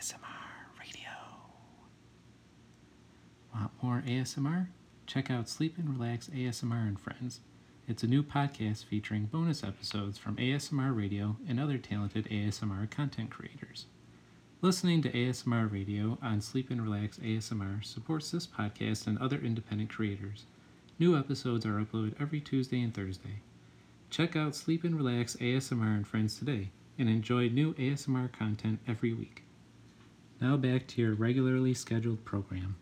ASMR Radio. Want more ASMR? Check out Sleep and Relax ASMR and Friends. It's a new podcast featuring bonus episodes from ASMR Radio and other talented ASMR content creators. Listening to ASMR Radio on Sleep and Relax ASMR supports this podcast and other independent creators. New episodes are uploaded every Tuesday and Thursday. Check out Sleep and Relax ASMR and Friends today and enjoy new ASMR content every week. Now back to your regularly scheduled program.